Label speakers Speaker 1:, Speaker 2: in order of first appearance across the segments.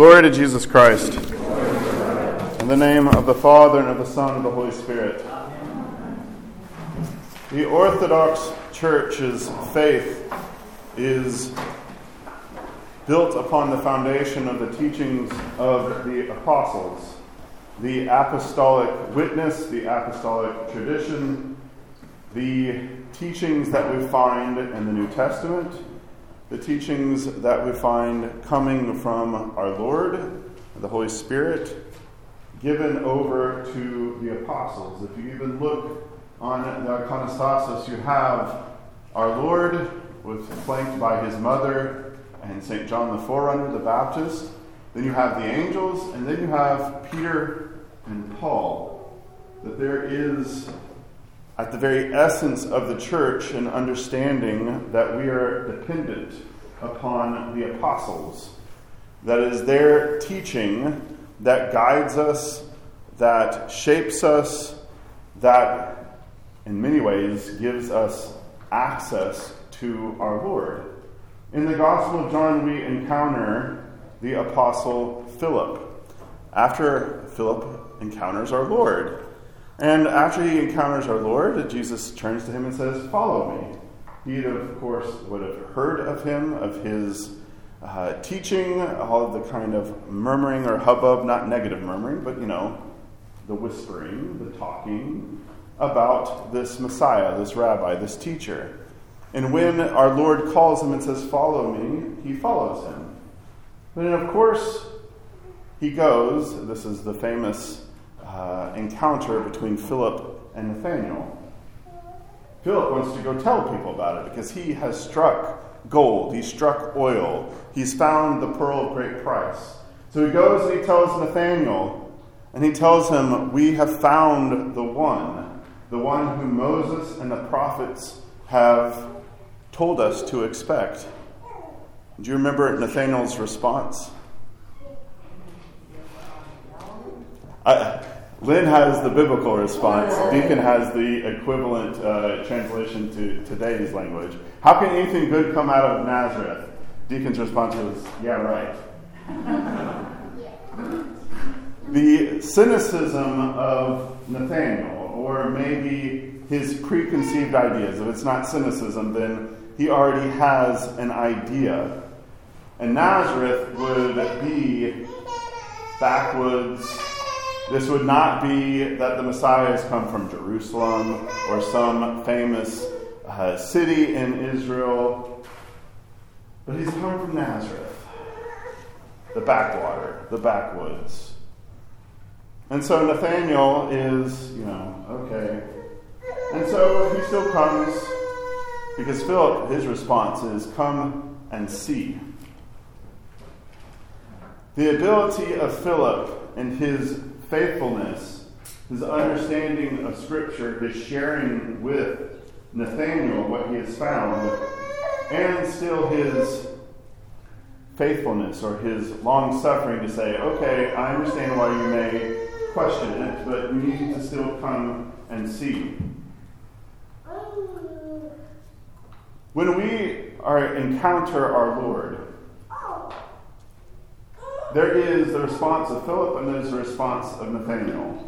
Speaker 1: Glory to Jesus Christ. In the name of the Father, and of the Son, and of the Holy Spirit. The Orthodox Church's faith is built upon the foundation of the teachings of the apostles, the apostolic witness, the apostolic tradition, the teachings that we find in the New Testament the teachings that we find coming from our Lord, the Holy Spirit, given over to the apostles. If you even look on the iconostasis, you have our Lord with flanked by his mother and St. John the Forerunner, the Baptist. Then you have the angels, and then you have Peter and Paul. That there is at the very essence of the church an understanding that we are dependent upon the apostles. That is their teaching that guides us, that shapes us, that in many ways gives us access to our Lord. In the Gospel of John, we encounter the Apostle Philip. After Philip encounters our Lord, and after he encounters our Lord, Jesus turns to him and says, Follow me. He, of course, would have heard of him, of his uh, teaching, all of the kind of murmuring or hubbub, not negative murmuring, but, you know, the whispering, the talking about this Messiah, this rabbi, this teacher. And when our Lord calls him and says, Follow me, he follows him. And of course, he goes. This is the famous uh, encounter between Philip and Nathaniel. Philip wants to go tell people about it because he has struck gold, he's struck oil, he's found the pearl of great price. So he goes and he tells Nathanael, and he tells him, We have found the one, the one who Moses and the prophets have told us to expect. Do you remember Nathanael's response? Lynn has the biblical response. Deacon has the equivalent uh, translation to today's language. How can anything good come out of Nazareth? Deacon's response was, yeah, right. the cynicism of Nathaniel, or maybe his preconceived ideas, if it's not cynicism, then he already has an idea. And Nazareth would be backwoods this would not be that the Messiah has come from Jerusalem or some famous uh, city in Israel, but he's come from Nazareth, the backwater, the backwoods. And so Nathaniel is, you know, okay. And so he still comes because Philip, his response is, come and see. The ability of Philip and his faithfulness, his understanding of Scripture, his sharing with Nathaniel what he has found, and still his faithfulness or his long suffering to say, okay, I understand why you may question it, but you need to still come and see. When we are, encounter our Lord, there is the response of Philip and there's the response of Nathaniel.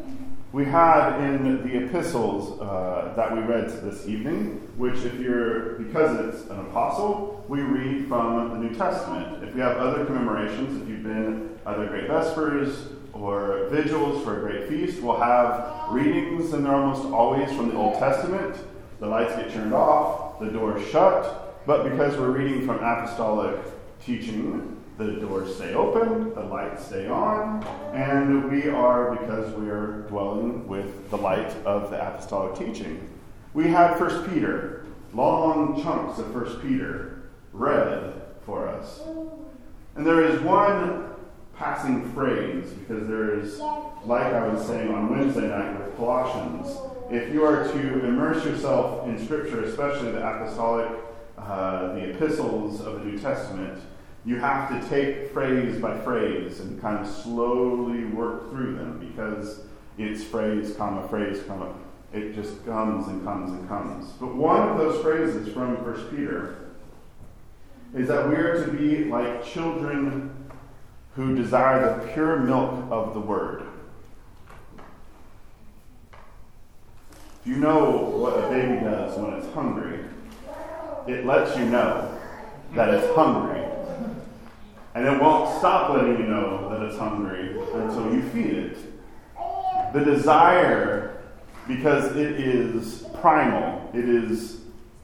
Speaker 1: We had in the epistles uh, that we read this evening, which, if you're, because it's an apostle, we read from the New Testament. If you have other commemorations, if you've been either Great Vespers or vigils for a great feast, we'll have readings, and they're almost always from the Old Testament. The lights get turned off, the doors shut, but because we're reading from apostolic teaching, the doors stay open, the lights stay on, and we are, because we are dwelling with the light of the apostolic teaching. We had First Peter, long chunks of First Peter read for us. And there is one passing phrase, because there is, like I was saying on Wednesday night with Colossians, if you are to immerse yourself in Scripture, especially the apostolic, uh, the epistles of the New Testament, you have to take phrase by phrase and kind of slowly work through them because it's phrase, comma, phrase, comma. It just comes and comes and comes. But one of those phrases from 1 Peter is that we are to be like children who desire the pure milk of the word. Do you know what a baby does when it's hungry? It lets you know that it's hungry. And it won't stop letting you know that it's hungry until you feed it. The desire, because it is primal, it is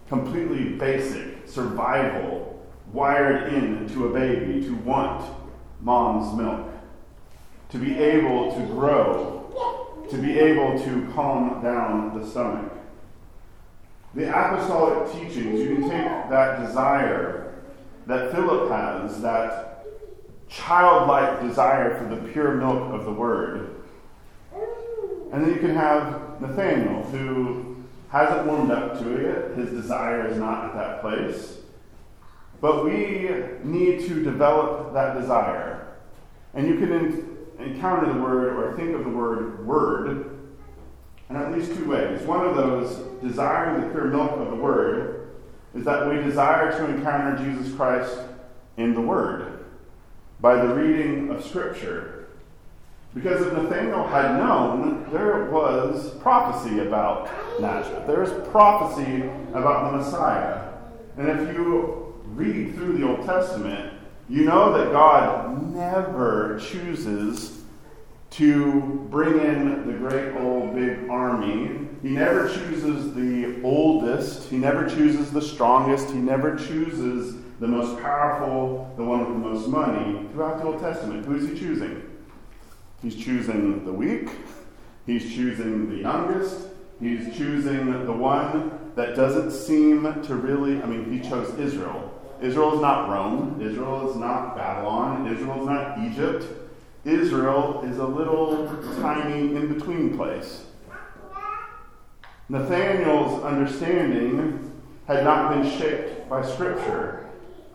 Speaker 1: completely basic, survival, wired into a baby to want mom's milk, to be able to grow, to be able to calm down the stomach. The apostolic teachings, you can take that desire that Philip has, that childlike desire for the pure milk of the word. And then you can have Nathaniel, who hasn't warmed up to it yet. His desire is not at that place. But we need to develop that desire. And you can encounter the word or think of the word word in at least two ways. One of those, desiring the pure milk of the word, is that we desire to encounter Jesus Christ in the word by the reading of Scripture. Because if Nathanael had known, there was prophecy about Nazareth. There's prophecy about the Messiah. And if you read through the Old Testament, you know that God never chooses to bring in the great old big army. He never chooses the oldest. He never chooses the strongest. He never chooses the most powerful, the one with the most money. Throughout the Old Testament, who is he choosing? He's choosing the weak. He's choosing the youngest. He's choosing the one that doesn't seem to really, I mean, he chose Israel. Israel is not Rome. Israel is not Babylon. Israel is not Egypt. Israel is a little tiny in between place. Nathanael's understanding had not been shaped by Scripture.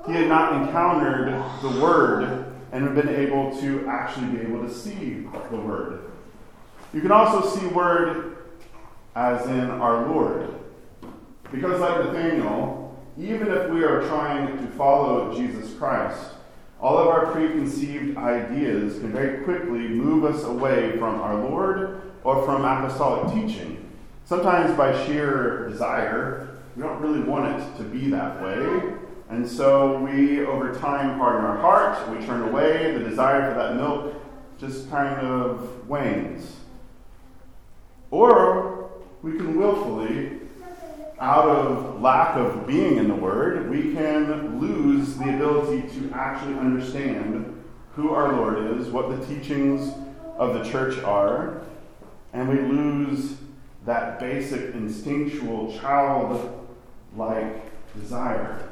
Speaker 1: He had not encountered the Word and been able to actually be able to see the Word. You can also see Word as in our Lord. Because, like Nathanael, even if we are trying to follow Jesus Christ, all of our preconceived ideas can very quickly move us away from our Lord or from apostolic teaching. Sometimes by sheer desire, we don't really want it to be that way. And so we, over time, harden our heart, we turn away, the desire for that milk just kind of wanes. Or we can willfully out of lack of being in the Word, we can lose the ability to actually understand who our Lord is, what the teachings of the church are, and we lose that basic instinctual child-like desire.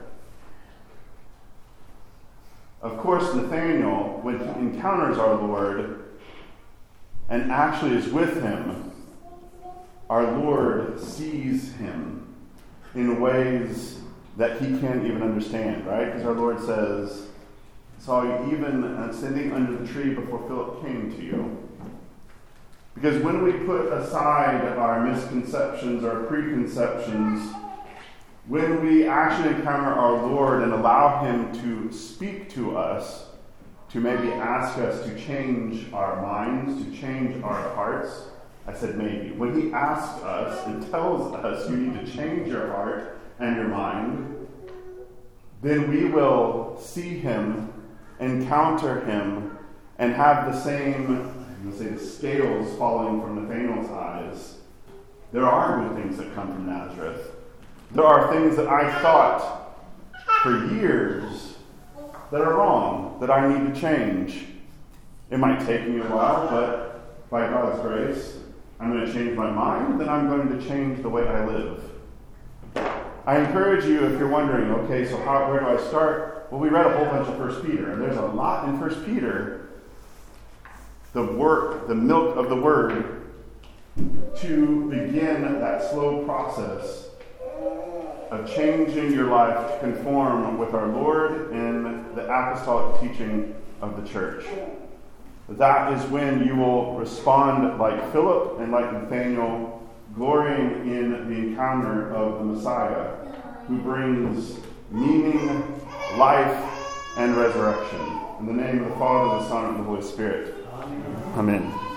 Speaker 1: Of course, Nathaniel, when he encounters our Lord and actually is with him, our Lord sees him in ways that he can't even understand, right? Because our Lord says, saw you even uh, sitting under the tree before Philip came to you. Because when we put aside our misconceptions, our preconceptions, when we actually encounter our Lord and allow Him to speak to us, to maybe ask us to change our minds, to change our hearts, I said maybe. When he asks us and tells us you need to change your heart and your mind, then we will see him, encounter him, and have the same, I'm say, the scales falling from Nathaniel's eyes. There are good things that come. There are things that I thought for years that are wrong, that I need to change. It might take me a while, but by God's grace, I'm going to change my mind, then I'm going to change the way I live. I encourage you, if you're wondering, okay, so how, where do I start? Well, we read a whole bunch of First Peter, and there's a lot in First Peter. The work, the milk of the word, to begin that slow process of changing your life to conform with our Lord and the apostolic teaching of the church. That is when you will respond like Philip and like Nathaniel, glorying in the encounter of the Messiah, who brings meaning, life, and resurrection. In the name of the Father, the Son, and the Holy Spirit. Amen. Amen.